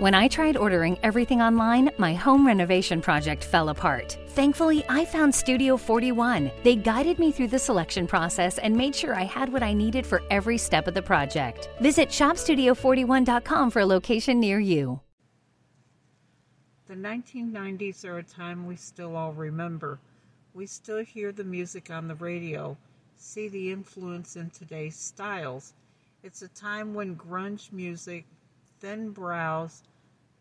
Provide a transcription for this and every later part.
When I tried ordering everything online, my home renovation project fell apart. Thankfully, I found Studio 41. They guided me through the selection process and made sure I had what I needed for every step of the project. Visit shopstudio41.com for a location near you. The 1990s are a time we still all remember. We still hear the music on the radio, see the influence in today's styles. It's a time when grunge music, thin brows,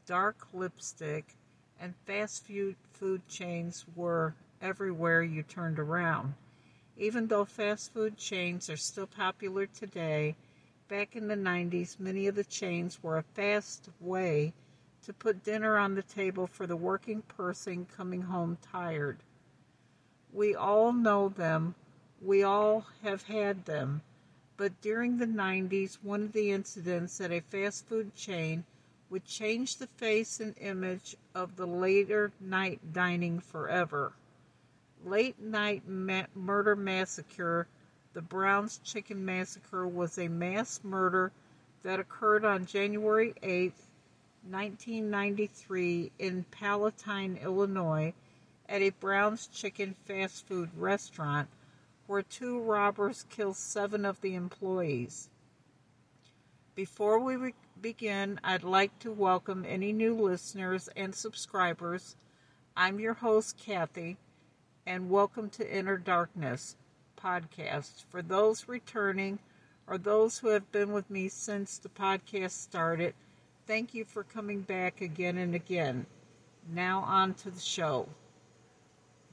dark lipstick, and fast food chains were everywhere you turned around. Even though fast food chains are still popular today, back in the 90s, many of the chains were a fast way to put dinner on the table for the working person coming home tired. We all know them, we all have had them, but during the 90s, one of the incidents at a fast food chain would change the face and image of the later night dining forever. Late Night Ma- Murder Massacre, the Brown's Chicken Massacre, was a mass murder that occurred on January 8, 1993, in Palatine, Illinois, at a Brown's Chicken fast food restaurant where two robbers killed seven of the employees. Before we re- begin, I'd like to welcome any new listeners and subscribers. I'm your host, Kathy, and welcome to Inner Darkness podcast. For those returning or those who have been with me since the podcast started, thank you for coming back again and again. Now, on to the show.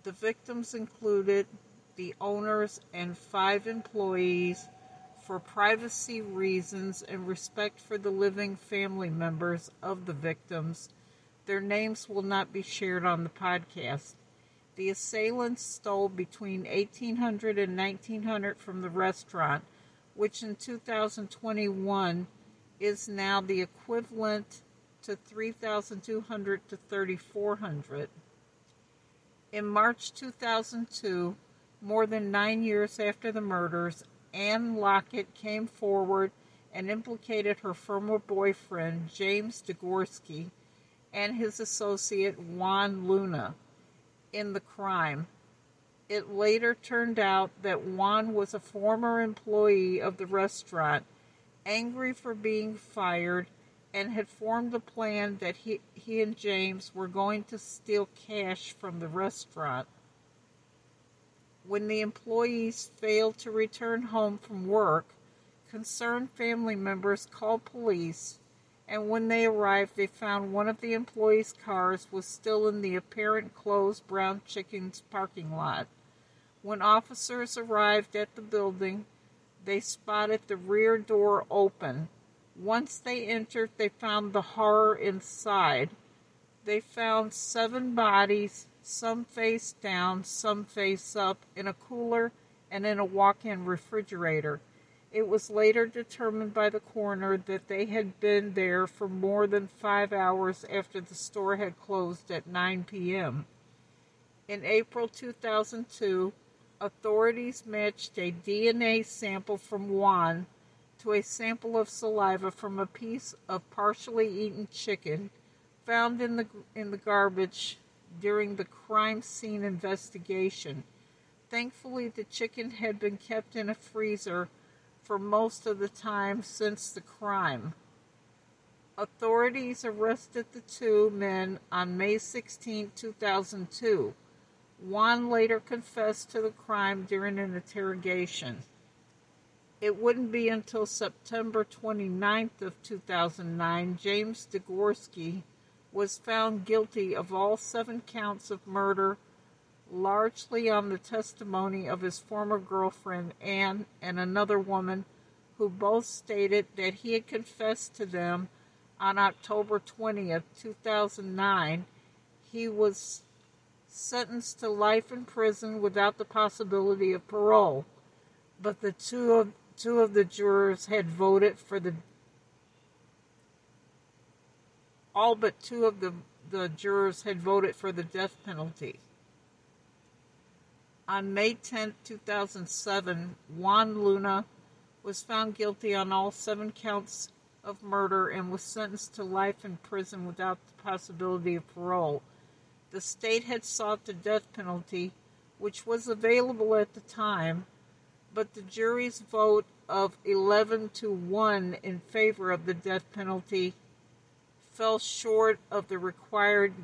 The victims included the owners and five employees for privacy reasons and respect for the living family members of the victims, their names will not be shared on the podcast. The assailants stole between 1800 and 1900 from the restaurant, which in 2021 is now the equivalent to 3200 to 3400. In March 2002, more than nine years after the murders, Anne Lockett came forward and implicated her former boyfriend, James Degorski, and his associate, Juan Luna, in the crime. It later turned out that Juan was a former employee of the restaurant, angry for being fired, and had formed a plan that he, he and James were going to steal cash from the restaurant. When the employees failed to return home from work, concerned family members called police, and when they arrived, they found one of the employees' cars was still in the apparent closed Brown Chicken's parking lot. When officers arrived at the building, they spotted the rear door open. Once they entered, they found the horror inside. They found seven bodies some face down, some face up, in a cooler and in a walk in refrigerator. It was later determined by the coroner that they had been there for more than five hours after the store had closed at 9 p.m. In April 2002, authorities matched a DNA sample from Juan to a sample of saliva from a piece of partially eaten chicken found in the in the garbage during the crime scene investigation. Thankfully, the chicken had been kept in a freezer for most of the time since the crime. Authorities arrested the two men on May 16, 2002. Juan later confessed to the crime during an interrogation. It wouldn't be until September 29th of 2009 James Degorski was found guilty of all seven counts of murder, largely on the testimony of his former girlfriend Anne and another woman who both stated that he had confessed to them on October 20th, 2009. He was sentenced to life in prison without the possibility of parole, but the two of two of the jurors had voted for the all but two of the, the jurors had voted for the death penalty. On May 10, 2007, Juan Luna was found guilty on all seven counts of murder and was sentenced to life in prison without the possibility of parole. The state had sought the death penalty, which was available at the time, but the jury's vote of 11 to 1 in favor of the death penalty fell short of the required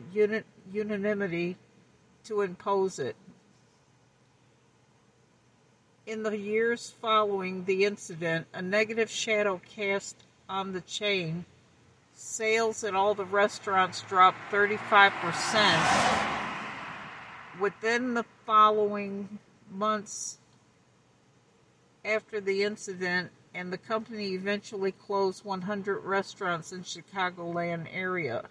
unanimity to impose it. In the years following the incident, a negative shadow cast on the chain. Sales at all the restaurants dropped 35%. Within the following months after the incident, and the company eventually closed 100 restaurants in Chicagoland area.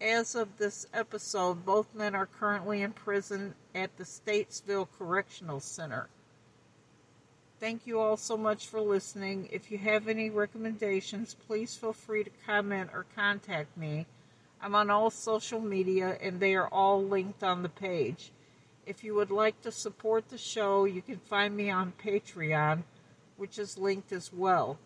As of this episode, both men are currently in prison at the Statesville Correctional Center. Thank you all so much for listening. If you have any recommendations, please feel free to comment or contact me. I'm on all social media and they are all linked on the page. If you would like to support the show, you can find me on Patreon, which is linked as well.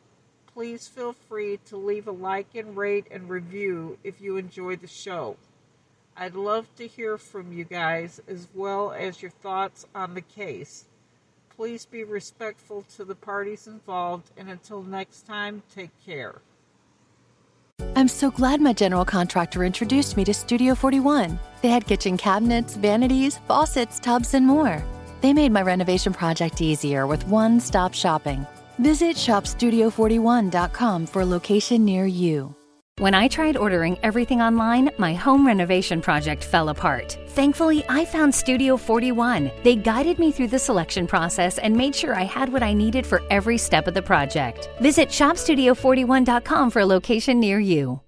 Please feel free to leave a like and rate and review if you enjoy the show. I'd love to hear from you guys as well as your thoughts on the case. Please be respectful to the parties involved, and until next time, take care. I'm so glad my general contractor introduced me to Studio 41. They had kitchen cabinets, vanities, faucets, tubs, and more. They made my renovation project easier with one stop shopping. Visit shopstudio41.com for a location near you. When I tried ordering everything online, my home renovation project fell apart. Thankfully, I found Studio 41. They guided me through the selection process and made sure I had what I needed for every step of the project. Visit shopstudio41.com for a location near you.